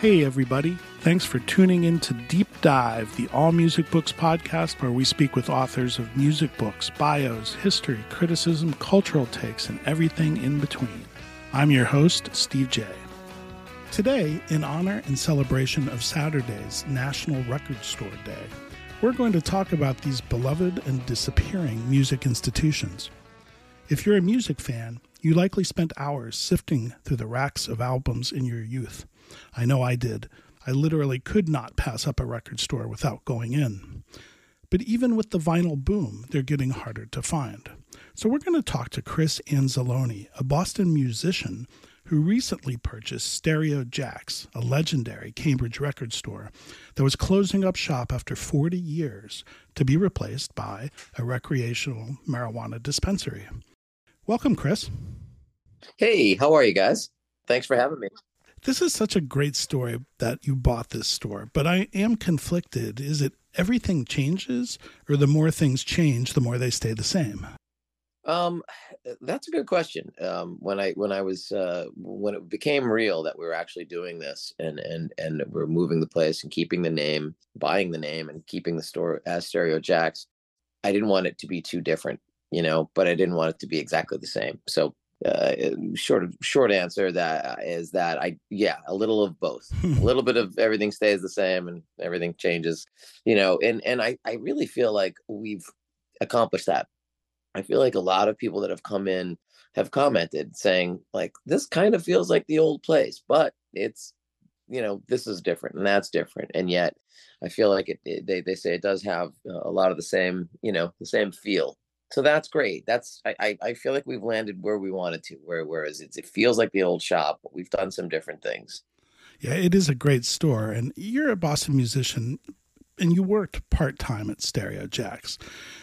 Hey, everybody. Thanks for tuning in to Deep Dive, the All Music Books podcast, where we speak with authors of music books, bios, history, criticism, cultural takes, and everything in between. I'm your host, Steve J. Today, in honor and celebration of Saturday's National Record Store Day, we're going to talk about these beloved and disappearing music institutions. If you're a music fan, you likely spent hours sifting through the racks of albums in your youth. I know I did. I literally could not pass up a record store without going in. But even with the vinyl boom, they're getting harder to find. So we're going to talk to Chris Anzalone, a Boston musician who recently purchased Stereo Jacks, a legendary Cambridge record store that was closing up shop after 40 years to be replaced by a recreational marijuana dispensary. Welcome, Chris. Hey, how are you guys? Thanks for having me. This is such a great story that you bought this store, but I am conflicted. Is it everything changes, or the more things change, the more they stay the same? Um, that's a good question. Um, when I when I was uh, when it became real that we were actually doing this and and and we're moving the place and keeping the name, buying the name, and keeping the store as Stereo Jacks, I didn't want it to be too different, you know, but I didn't want it to be exactly the same. So uh, short short answer that uh, that I yeah a little of both. A little bit of everything stays the same and everything changes you know and and I I really feel like we've accomplished that. I feel like a lot of people that have come in have commented saying like this kind of feels like the old place but it's you know this is different and that's different. And yet I feel like it, it they they say it does have a lot of the same you know the same feel so that's great. That's I, I feel like we've landed where we wanted to. Where whereas it's, it feels like the old shop, but we've done some different things. Yeah, it is a great store, and you're a Boston musician, and you worked part time at Stereo Jacks.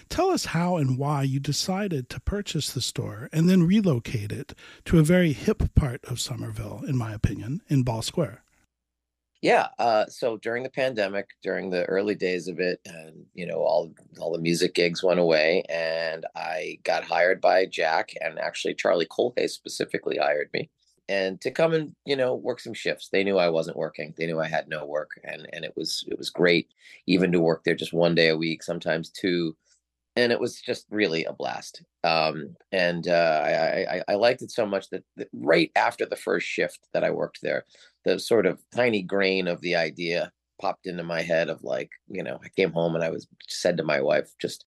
Tell us how and why you decided to purchase the store and then relocate it to a very hip part of Somerville, in my opinion, in Ball Square. Yeah. Uh, so during the pandemic, during the early days of it, and you know, all all the music gigs went away, and I got hired by Jack, and actually Charlie Kohlhase specifically hired me, and to come and you know work some shifts. They knew I wasn't working. They knew I had no work, and and it was it was great, even to work there just one day a week, sometimes two, and it was just really a blast. Um, and uh, I, I, I liked it so much that, that right after the first shift that I worked there, the sort of tiny grain of the idea popped into my head of like, you know, I came home and I was said to my wife, just,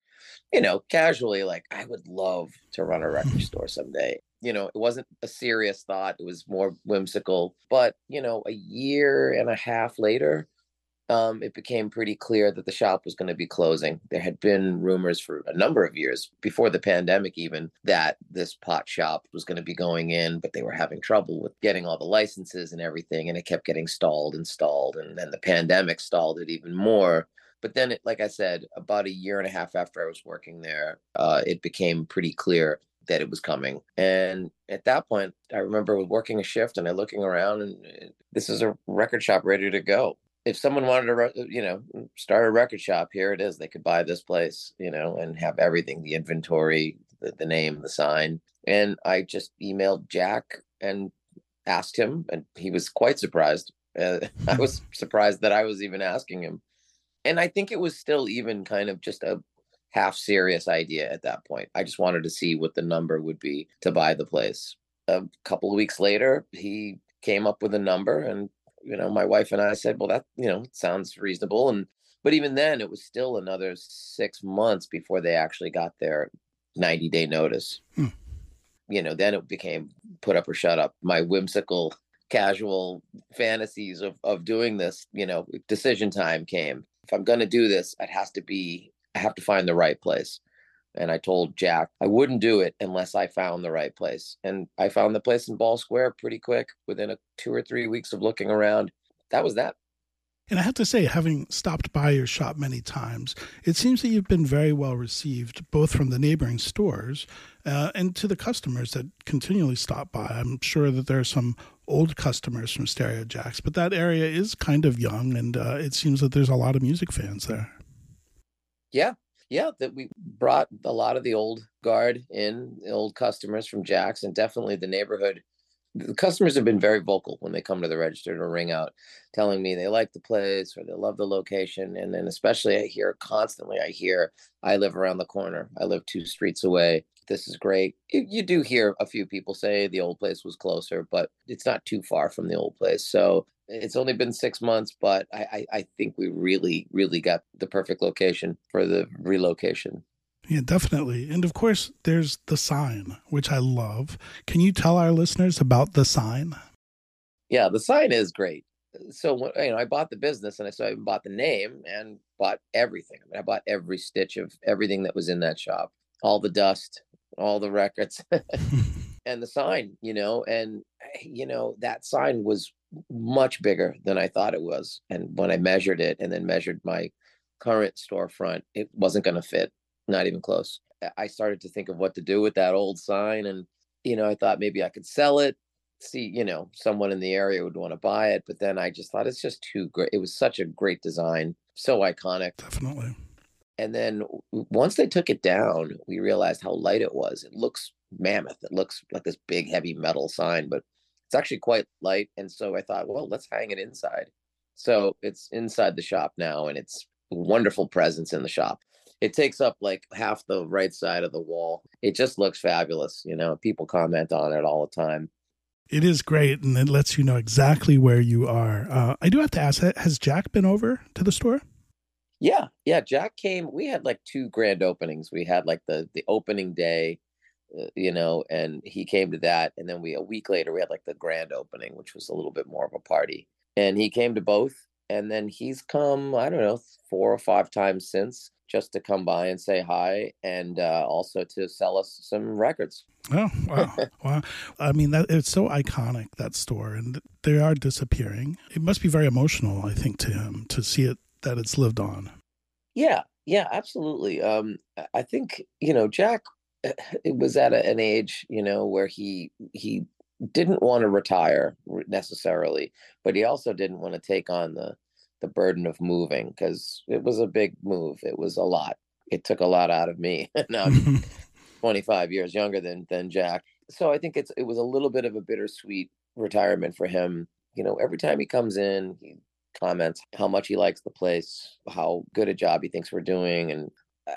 you know, casually, like, I would love to run a record store someday. You know, it wasn't a serious thought, it was more whimsical. But, you know, a year and a half later, um, it became pretty clear that the shop was going to be closing. There had been rumors for a number of years before the pandemic, even that this pot shop was going to be going in, but they were having trouble with getting all the licenses and everything, and it kept getting stalled and stalled. And then the pandemic stalled it even more. But then, it, like I said, about a year and a half after I was working there, uh, it became pretty clear that it was coming. And at that point, I remember working a shift and I looking around, and uh, this is a record shop ready to go if someone wanted to, you know, start a record shop, here it is. They could buy this place, you know, and have everything the inventory, the, the name, the sign. And I just emailed Jack and asked him, and he was quite surprised. Uh, I was surprised that I was even asking him. And I think it was still even kind of just a half serious idea at that point. I just wanted to see what the number would be to buy the place. A couple of weeks later, he came up with a number and you know, my wife and I said, well, that, you know, sounds reasonable. And, but even then, it was still another six months before they actually got their 90 day notice. Hmm. You know, then it became put up or shut up. My whimsical, casual fantasies of, of doing this, you know, decision time came. If I'm going to do this, it has to be, I have to find the right place. And I told Jack I wouldn't do it unless I found the right place. And I found the place in Ball Square pretty quick within a two or three weeks of looking around. That was that. And I have to say, having stopped by your shop many times, it seems that you've been very well received, both from the neighboring stores uh, and to the customers that continually stop by. I'm sure that there are some old customers from Stereo Jacks, but that area is kind of young, and uh, it seems that there's a lot of music fans there. Yeah, yeah, that we brought a lot of the old guard in, the old customers from Jack's, and definitely the neighborhood the customers have been very vocal when they come to the register to ring out, telling me they like the place or they love the location. And then especially I hear constantly, I hear I live around the corner. I live two streets away. This is great. You do hear a few people say the old place was closer, but it's not too far from the old place. So it's only been six months, but I, I, I think we really, really got the perfect location for the relocation. Yeah, definitely. And of course, there's the sign, which I love. Can you tell our listeners about the sign? Yeah, the sign is great. So you know, I bought the business, and I so I bought the name and bought everything. I mean, I bought every stitch of everything that was in that shop, all the dust, all the records, and the sign. You know, and you know that sign was much bigger than I thought it was. And when I measured it, and then measured my current storefront, it wasn't going to fit not even close. I started to think of what to do with that old sign. And, you know, I thought maybe I could sell it, see, you know, someone in the area would want to buy it. But then I just thought it's just too great. It was such a great design, so iconic. Definitely. And then once they took it down, we realized how light it was. It looks mammoth. It looks like this big, heavy metal sign, but it's actually quite light. And so I thought, well, let's hang it inside. So it's inside the shop now, and it's wonderful presence in the shop it takes up like half the right side of the wall. It just looks fabulous. You know, people comment on it all the time. It is great, and it lets you know exactly where you are. Uh, I do have to ask: Has Jack been over to the store? Yeah, yeah. Jack came. We had like two grand openings. We had like the the opening day, you know, and he came to that, and then we a week later we had like the grand opening, which was a little bit more of a party. And he came to both, and then he's come. I don't know, four or five times since just to come by and say hi and uh, also to sell us some records. Oh, wow. wow. I mean, that it's so iconic, that store, and they are disappearing. It must be very emotional, I think, to him to see it that it's lived on. Yeah, yeah, absolutely. Um, I think, you know, Jack it was at a, an age, you know, where he he didn't want to retire necessarily, but he also didn't want to take on the the burden of moving because it was a big move. It was a lot. It took a lot out of me. now I'm 25 years younger than than Jack. So I think it's it was a little bit of a bittersweet retirement for him. You know, every time he comes in, he comments how much he likes the place, how good a job he thinks we're doing and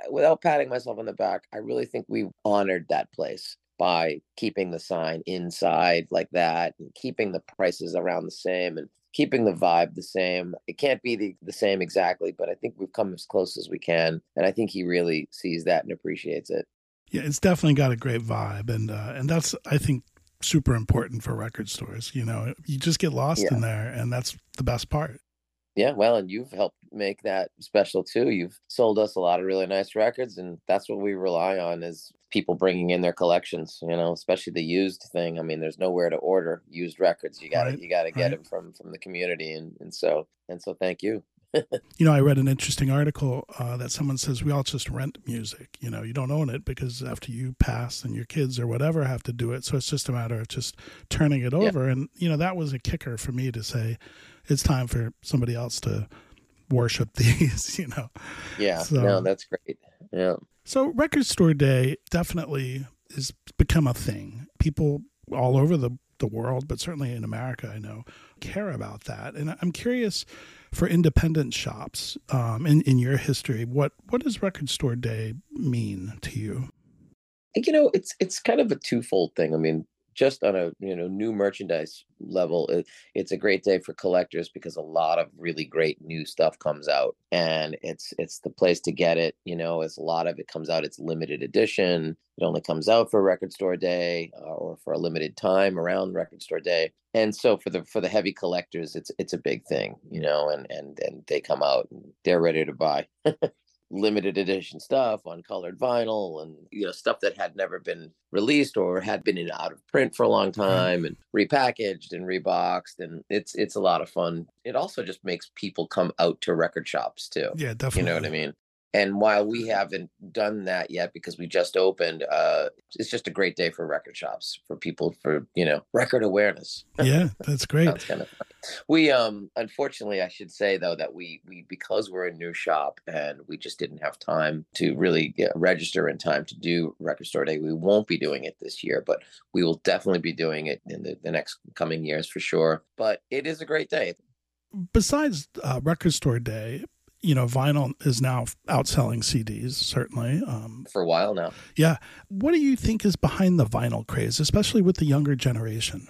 without patting myself on the back, I really think we honored that place by keeping the sign inside like that and keeping the prices around the same and keeping the vibe the same. It can't be the, the same exactly, but I think we've come as close as we can. And I think he really sees that and appreciates it. Yeah, it's definitely got a great vibe. And, uh, and that's, I think, super important for record stores. You know, you just get lost yeah. in there, and that's the best part. Yeah, well, and you've helped make that special too. You've sold us a lot of really nice records, and that's what we rely on is people bringing in their collections. You know, especially the used thing. I mean, there's nowhere to order used records. You got to right, you got to get right. them from from the community, and and so and so. Thank you. you know, I read an interesting article uh, that someone says we all just rent music. You know, you don't own it because after you pass and your kids or whatever have to do it. So it's just a matter of just turning it over. Yeah. And, you know, that was a kicker for me to say it's time for somebody else to worship these, you know. Yeah. So, no, that's great. Yeah. So record store day definitely has become a thing. People all over the, the world, but certainly in America, I know, care about that. And I'm curious for independent shops um, in, in your history, what, what does record store day mean to you? You know, it's it's kind of a twofold thing. I mean, just on a you know new merchandise level it, it's a great day for collectors because a lot of really great new stuff comes out and it's it's the place to get it you know as a lot of it comes out it's limited edition it only comes out for record store day uh, or for a limited time around record store day and so for the for the heavy collectors it's it's a big thing you know and and and they come out and they're ready to buy limited edition stuff on colored vinyl and you know stuff that had never been released or had been in out of print for a long mm-hmm. time and repackaged and reboxed and it's it's a lot of fun. It also just makes people come out to record shops too. Yeah definitely you know what i mean And while we haven't done that yet because we just opened, uh, it's just a great day for record shops for people for you know record awareness. Yeah, that's great. that's kind of fun. We um unfortunately I should say though that we we because we're a new shop and we just didn't have time to really get, register in time to do record store day. We won't be doing it this year, but we will definitely be doing it in the, the next coming years for sure. But it is a great day. Besides uh, record store day, you know, vinyl is now outselling CDs, certainly. Um, For a while now. Yeah. What do you think is behind the vinyl craze, especially with the younger generation?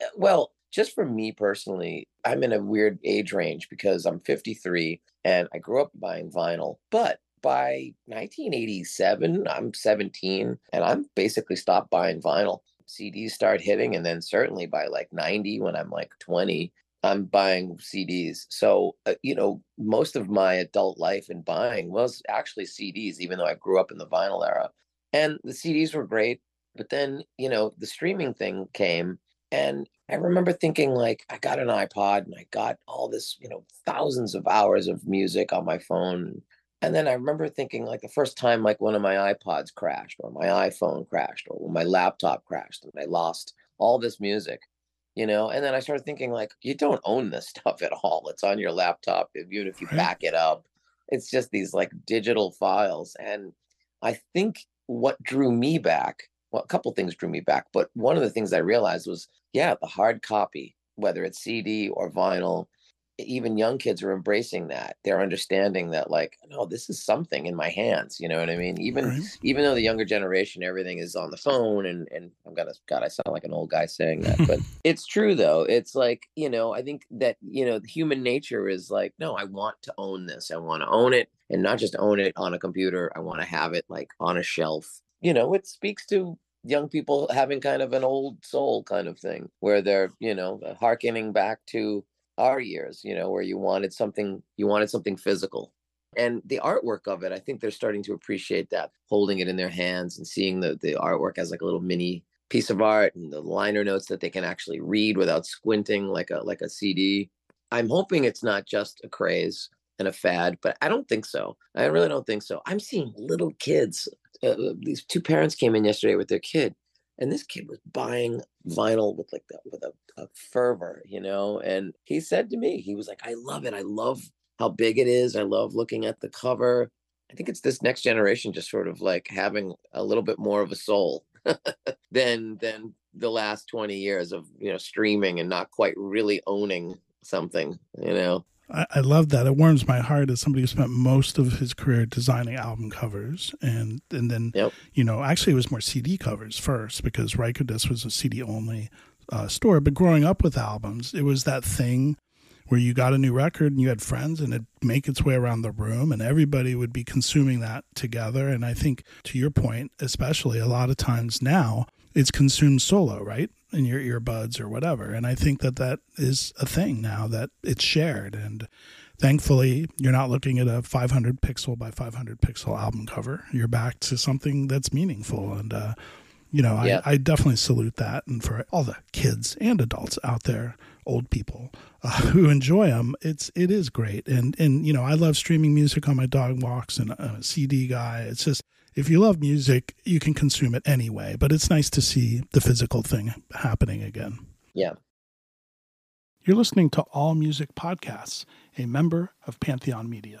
Uh, well, just for me personally, I'm in a weird age range because I'm 53 and I grew up buying vinyl. But by 1987, I'm 17 and I'm basically stopped buying vinyl. CDs start hitting, and then certainly by like 90, when I'm like 20, I'm buying CDs. So, uh, you know, most of my adult life in buying was actually CDs, even though I grew up in the vinyl era. And the CDs were great. But then, you know, the streaming thing came. And I remember thinking, like, I got an iPod and I got all this, you know, thousands of hours of music on my phone. And then I remember thinking, like, the first time, like, one of my iPods crashed or my iPhone crashed or my laptop crashed and I lost all this music you know and then i started thinking like you don't own this stuff at all it's on your laptop even if you right. back it up it's just these like digital files and i think what drew me back well a couple things drew me back but one of the things i realized was yeah the hard copy whether it's cd or vinyl even young kids are embracing that. They're understanding that like no this is something in my hands you know what i mean? Even right. even though the younger generation everything is on the phone and and oh i'm gonna god i sound like an old guy saying that but it's true though. It's like you know i think that you know human nature is like no i want to own this. I want to own it and not just own it on a computer. I want to have it like on a shelf. You know it speaks to young people having kind of an old soul kind of thing where they're you know harkening back to our years, you know, where you wanted something, you wanted something physical. And the artwork of it, I think they're starting to appreciate that, holding it in their hands and seeing the, the artwork as like a little mini piece of art and the liner notes that they can actually read without squinting like a like a CD. I'm hoping it's not just a craze and a fad, but I don't think so. I really don't think so. I'm seeing little kids. Uh, these two parents came in yesterday with their kid, and this kid was buying vinyl with like that with a, a, fervor you know and he said to me he was like i love it. I love how big it is. I love looking at the cover. I think it's this next generation just sort of like having a little bit more of a soul than than the last 20 years of you know streaming and not quite really owning something you know I, I love that. It warms my heart as somebody who spent most of his career designing album covers, and and then yep. you know actually it was more CD covers first because Rykodisc was a CD only uh, store. But growing up with albums, it was that thing where you got a new record and you had friends and it'd make its way around the room and everybody would be consuming that together. And I think to your point, especially a lot of times now, it's consumed solo, right? In your earbuds or whatever. And I think that that is a thing now that it's shared. And thankfully, you're not looking at a 500 pixel by 500 pixel album cover. You're back to something that's meaningful. And, uh, you know, yeah. I, I, definitely salute that. And for all the kids and adults out there, old people uh, who enjoy them, it's it is great. And and you know, I love streaming music on my dog walks and a CD guy. It's just if you love music, you can consume it anyway, but it's nice to see the physical thing happening again. Yeah. You're listening to All Music Podcasts, a member of Pantheon Media.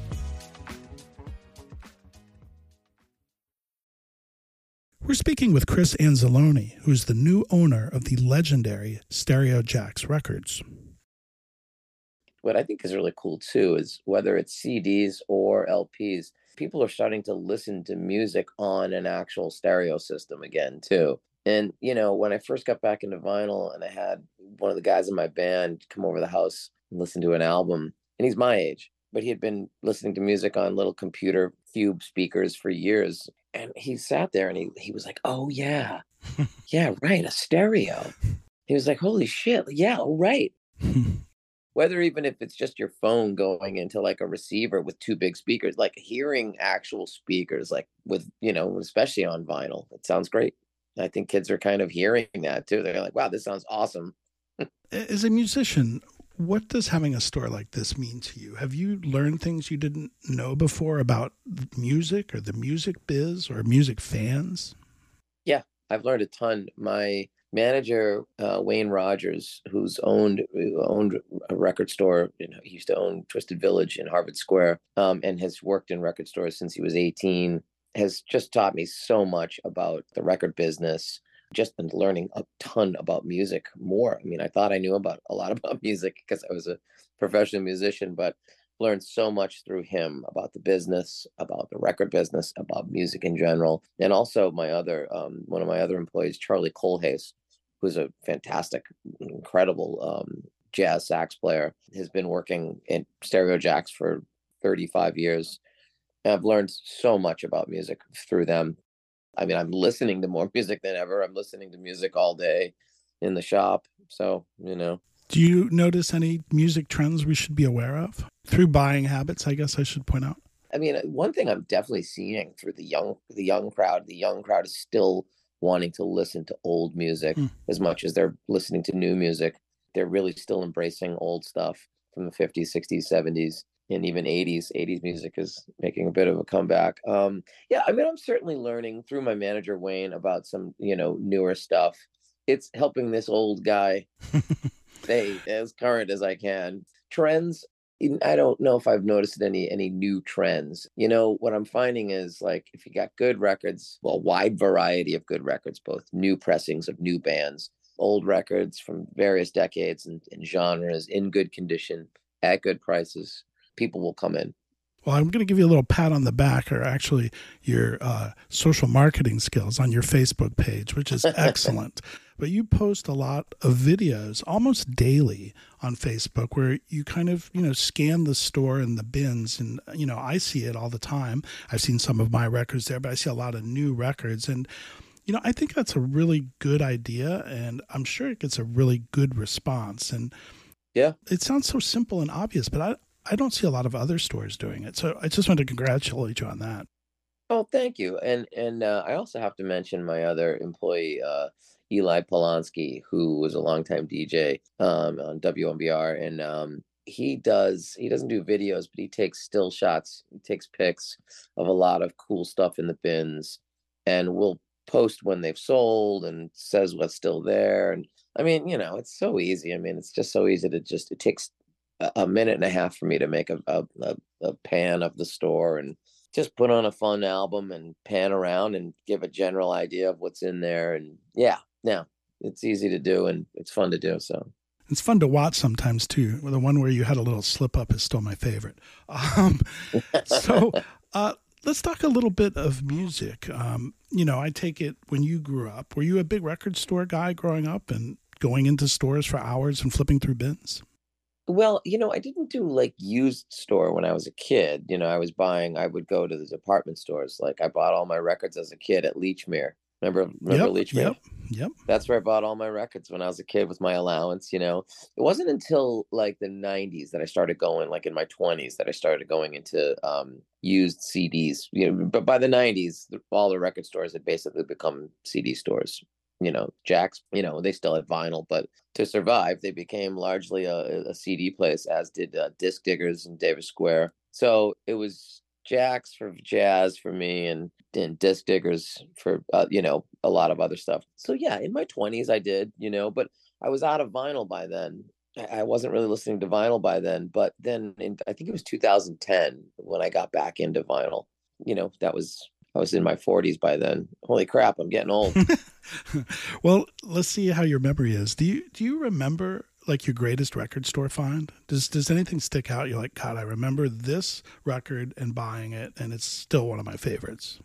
We're speaking with Chris Anzalone, who's the new owner of the legendary Stereo Jacks Records. What I think is really cool too is whether it's CDs or LPs, people are starting to listen to music on an actual stereo system again too. And you know, when I first got back into vinyl and I had one of the guys in my band come over the house and listen to an album, and he's my age, but he had been listening to music on little computer cube speakers for years and he sat there and he he was like, "Oh yeah, yeah, right, a stereo." He was like, "Holy shit, yeah, oh, right." Whether even if it's just your phone going into like a receiver with two big speakers, like hearing actual speakers, like with you know, especially on vinyl, it sounds great. I think kids are kind of hearing that too. They're like, "Wow, this sounds awesome." As a musician, what does having a store like this mean to you? Have you learned things you didn't know before about music or the music biz or music fans? Yeah, I've learned a ton. My manager uh, Wayne Rogers, who's owned owned a record store, you know, he used to own Twisted Village in Harvard Square, um, and has worked in record stores since he was 18. Has just taught me so much about the record business, just been learning a ton about music more. I mean, I thought I knew about a lot about music because I was a professional musician, but learned so much through him about the business, about the record business, about music in general, and also my other um, one of my other employees, Charlie Kohlhase, who's a fantastic, incredible um, jazz sax player, has been working in Stereo Jacks for 35 years. And I've learned so much about music through them. I mean, I'm listening to more music than ever. I'm listening to music all day in the shop. So, you know. Do you notice any music trends we should be aware of through buying habits? I guess I should point out. I mean, uh, one thing I'm definitely seeing through the young the young crowd, the young crowd is still wanting to listen to old music mm. as much as they're listening to new music. They're really still embracing old stuff from the 50s, 60s, 70s and even 80s 80s music is making a bit of a comeback. Um yeah i mean i'm certainly learning through my manager wayne about some you know newer stuff. It's helping this old guy stay as current as i can. Trends i don't know if i've noticed any any new trends. You know what i'm finding is like if you got good records well wide variety of good records both new pressings of new bands old records from various decades and, and genres in good condition at good prices people will come in. Well, I'm going to give you a little pat on the back, or actually your uh, social marketing skills on your Facebook page, which is excellent. but you post a lot of videos almost daily on Facebook where you kind of, you know, scan the store and the bins. And, you know, I see it all the time. I've seen some of my records there, but I see a lot of new records. And, you know, I think that's a really good idea. And I'm sure it gets a really good response. And, yeah, it sounds so simple and obvious, but I, I don't see a lot of other stores doing it. So I just want to congratulate you on that. Oh, thank you. And and uh, I also have to mention my other employee, uh, Eli Polanski, who was a longtime DJ um, on WMBR, and um, he does he doesn't do videos, but he takes still shots. He takes pics of a lot of cool stuff in the bins, and will post when they've sold and says what's still there. And I mean, you know, it's so easy. I mean, it's just so easy to just it takes a minute and a half for me to make a, a, a, pan of the store and just put on a fun album and pan around and give a general idea of what's in there. And yeah, yeah, it's easy to do and it's fun to do. So It's fun to watch sometimes too. The one where you had a little slip up is still my favorite. Um, so uh, let's talk a little bit of music. Um, you know, I take it when you grew up, were you a big record store guy growing up and going into stores for hours and flipping through bins? Well, you know, I didn't do like used store when I was a kid. You know, I was buying, I would go to the department stores. Like I bought all my records as a kid at Lechmere. Remember, remember yep, Lechmere? Yep. Yep. That's where I bought all my records when I was a kid with my allowance. You know, it wasn't until like the 90s that I started going, like in my 20s, that I started going into um, used CDs. You know, but by the 90s, all the record stores had basically become CD stores you know, Jack's, you know, they still had vinyl, but to survive, they became largely a, a CD place, as did uh, Disc Diggers in Davis Square. So it was Jack's for jazz for me, and and Disc Diggers for uh, you know a lot of other stuff. So yeah, in my twenties, I did, you know, but I was out of vinyl by then. I wasn't really listening to vinyl by then, but then in, I think it was 2010 when I got back into vinyl. You know, that was I was in my 40s by then. Holy crap, I'm getting old. well, let's see how your memory is. Do you do you remember like your greatest record store find? Does does anything stick out? You're like, God, I remember this record and buying it, and it's still one of my favorites.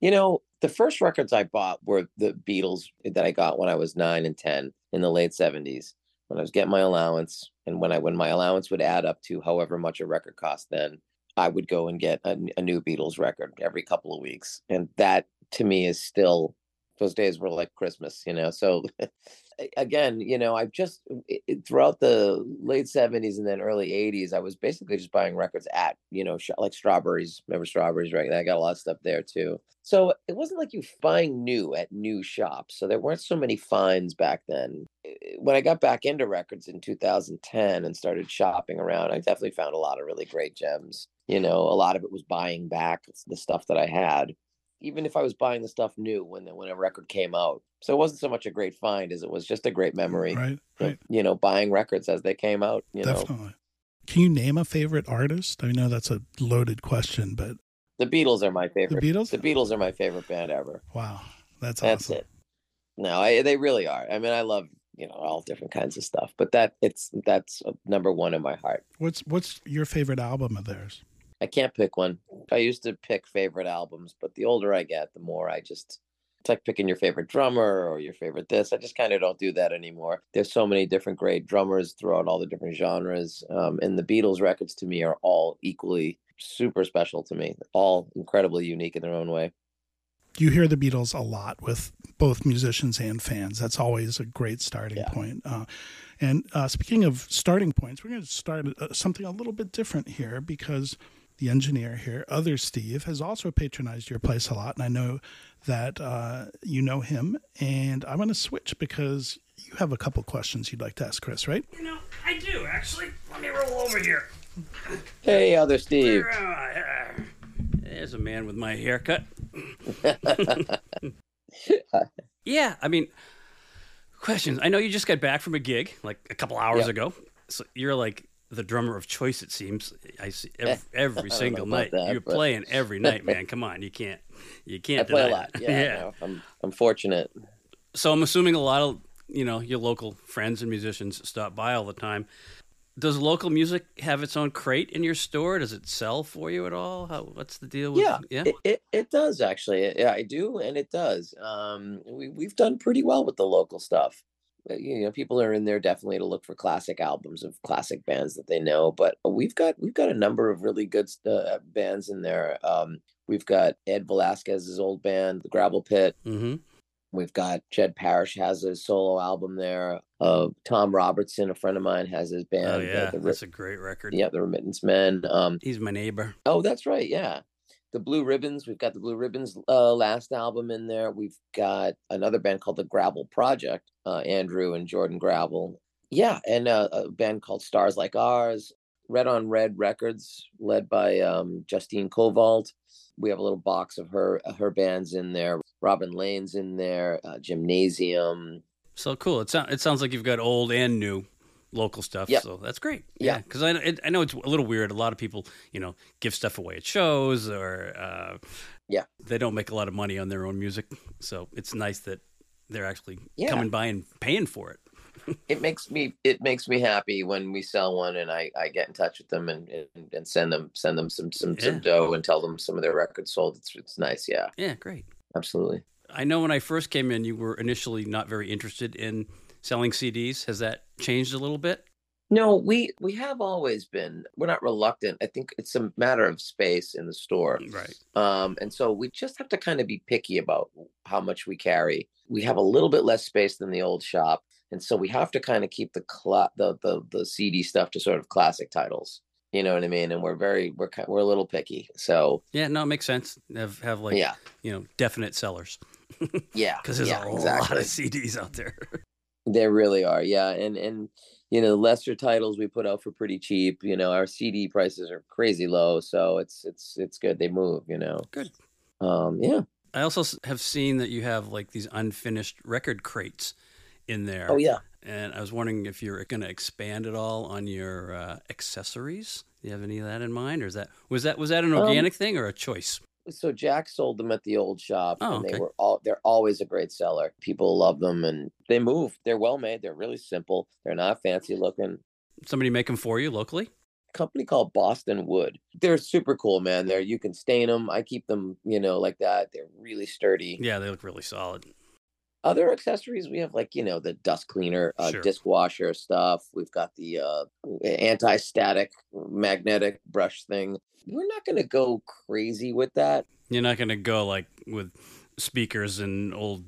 You know, the first records I bought were the Beatles that I got when I was nine and ten in the late 70s when I was getting my allowance, and when I when my allowance would add up to however much a record cost then. I would go and get a, a new Beatles record every couple of weeks, and that to me is still those days were like Christmas, you know. So again, you know, I've just it, throughout the late '70s and then early '80s, I was basically just buying records at you know like Strawberries. Remember Strawberries, right? I got a lot of stuff there too. So it wasn't like you find new at new shops. So there weren't so many finds back then. When I got back into records in 2010 and started shopping around, I definitely found a lot of really great gems. You know, a lot of it was buying back the stuff that I had even if I was buying the stuff new when the, when a record came out. So it wasn't so much a great find as it was just a great memory. Right, right. Of, you know, buying records as they came out. You Definitely. Know. Can you name a favorite artist? I know that's a loaded question, but the Beatles are my favorite. The Beatles. The Beatles are my favorite band ever. Wow, that's that's awesome. it. No, I, they really are. I mean, I love you know all different kinds of stuff, but that it's that's uh, number one in my heart. What's what's your favorite album of theirs? I can't pick one. I used to pick favorite albums, but the older I get, the more I just it's like picking your favorite drummer or your favorite this. I just kind of don't do that anymore. There's so many different great drummers throughout all the different genres. Um, and the Beatles records to me are all equally super special to me, all incredibly unique in their own way. You hear the Beatles a lot with both musicians and fans. That's always a great starting yeah. point. Uh, and uh, speaking of starting points, we're going to start uh, something a little bit different here because the engineer here, other Steve, has also patronized your place a lot, and I know that uh, you know him. And I'm going to switch because you have a couple questions you'd like to ask Chris, right? You know, I do actually. Let me roll over here. Hey, other Steve. There's a man with my haircut. yeah, I mean, questions. I know you just got back from a gig like a couple hours yep. ago. So you're like the drummer of choice. It seems I see every, every single night. That, You're but... playing every night, man. Come on, you can't you can't. I play a lot. Yeah, yeah. No, I'm I'm fortunate. So I'm assuming a lot of you know your local friends and musicians stop by all the time. Does local music have its own crate in your store? Does it sell for you at all? How, what's the deal with yeah, yeah? It, it, it does actually. Yeah, I do, and it does. Um, we we've done pretty well with the local stuff. Uh, you know people are in there definitely to look for classic albums of classic bands that they know but we've got we've got a number of really good uh, bands in there um, we've got ed Valauskas's old band the gravel pit. Mm-hmm. we've got jed parrish has a solo album there uh, tom robertson a friend of mine has his oh, band oh yeah the, the, that's a great record. Yeah the remittance men um, he's my neighbor. Oh that's right yeah the Blue Ribbons. We've got the Blue Ribbons uh, last album in there. We've got another band called the Gravel Project, uh, Andrew and Jordan Gravel. Yeah, and uh, a band called Stars Like Ours, Red on Red Records, led by um, Justine Kovalt. We have a little box of her her bands in there. Robin Lane's in there. Uh, Gymnasium. So cool. It sounds it sounds like you've got old and new local stuff. Yep. So that's great. Yeah, because I it, I know it's a little weird. A lot of people, you know, give stuff away at shows or uh, yeah, they don't make a lot of money on their own music. So it's nice that they're actually yeah. coming by and paying for it. it makes me it makes me happy when we sell one and I, I get in touch with them and, and, and send them send them some some, yeah. some dough and tell them some of their records sold. It's it's nice, yeah. Yeah, great. Absolutely. I know when I first came in, you were initially not very interested in selling CDs. Has that changed a little bit? No, we we have always been. We're not reluctant. I think it's a matter of space in the store, right? Um, and so we just have to kind of be picky about how much we carry. We have a little bit less space than the old shop, and so we have to kind of keep the cl- the, the the CD stuff to sort of classic titles. You know what I mean? And we're very we're kind we're a little picky. So yeah, no, it makes sense. Have have like yeah. you know definite sellers. yeah, because there's yeah, a exactly. lot of CDs out there. There really are, yeah, and and you know lesser titles we put out for pretty cheap. You know our CD prices are crazy low, so it's it's it's good. They move, you know. Good. Um, yeah. I also have seen that you have like these unfinished record crates in there. Oh yeah. And I was wondering if you're going to expand at all on your uh, accessories. Do you have any of that in mind, or is that was that was that an um, organic um, thing or a choice? So Jack sold them at the old shop, oh, and they okay. were all they're always a great seller. People love them, and they move. They're well made. They're really simple. They're not fancy looking. Somebody make them for you locally. Company called Boston Wood. They're super cool, man. They're you can stain them. I keep them, you know, like that. They're really sturdy. Yeah, they look really solid. Other accessories we have, like you know, the dust cleaner, uh, sure. disc washer stuff. We've got the uh, anti-static magnetic brush thing we're not going to go crazy with that. You're not going to go like with speakers and old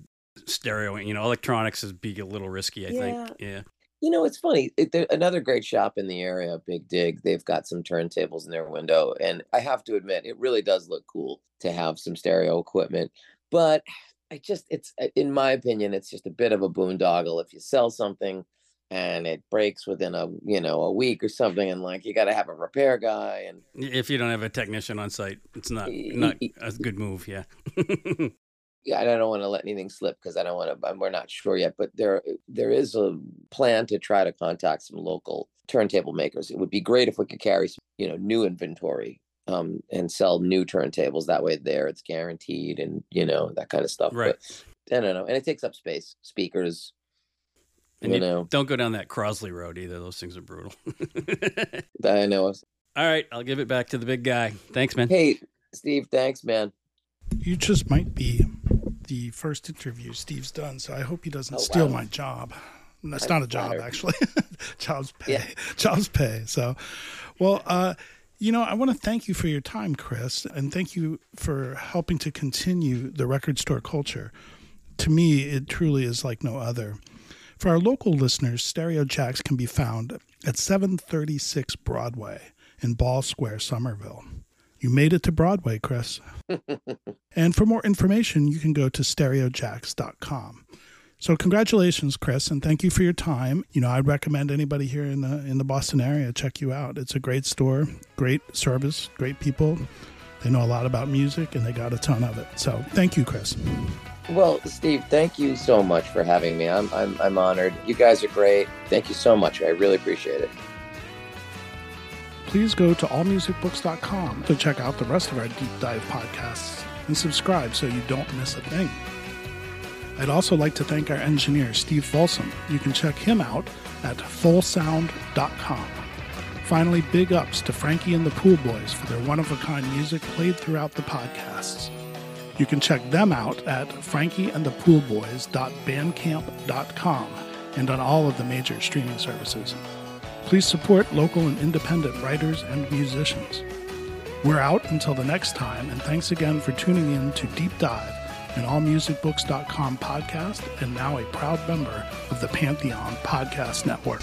stereo. You know, electronics is be a little risky. I yeah. think. Yeah. You know, it's funny. It, another great shop in the area, Big Dig. They've got some turntables in their window, and I have to admit, it really does look cool to have some stereo equipment. But I just, it's uh, in my opinion, it's just a bit of a boondoggle. If you sell something and it breaks within a you know a week or something and like you got to have a repair guy and if you don't have a technician on site it's not not a good move yeah yeah i don't want to let anything slip because i don't want to we're not sure yet but there uh, there is a plan to try to contact some local turntable makers it would be great if we could carry some, you know new inventory um and sell new turntables that way there it's guaranteed and you know that kind of stuff right but, i don't know and it takes up space speakers and you, know, don't go down that Crosley road either. Those things are brutal. I know. All right, I'll give it back to the big guy. Thanks, man. Hey, Steve. Thanks, man. You just might be the first interview Steve's done, so I hope he doesn't oh, steal wow. my job. That's not a job, actually. Jobs pay. Yeah. Jobs pay. So, well, uh, you know, I want to thank you for your time, Chris, and thank you for helping to continue the record store culture. To me, it truly is like no other. For our local listeners, Stereo Jacks can be found at 736 Broadway in Ball Square, Somerville. You made it to Broadway, Chris. and for more information, you can go to stereojacks.com. So congratulations, Chris, and thank you for your time. You know, I'd recommend anybody here in the in the Boston area check you out. It's a great store, great service, great people. They know a lot about music and they got a ton of it. So, thank you, Chris. Well, Steve, thank you so much for having me. I'm, I'm, I'm honored. You guys are great. Thank you so much. I really appreciate it. Please go to allmusicbooks.com to check out the rest of our deep dive podcasts and subscribe so you don't miss a thing. I'd also like to thank our engineer, Steve Folsom. You can check him out at fullsound.com. Finally, big ups to Frankie and the Pool Boys for their one of a kind music played throughout the podcasts. You can check them out at frankieandthepoolboys.bandcamp.com and on all of the major streaming services. Please support local and independent writers and musicians. We're out until the next time, and thanks again for tuning in to Deep Dive, an allmusicbooks.com podcast, and now a proud member of the Pantheon Podcast Network.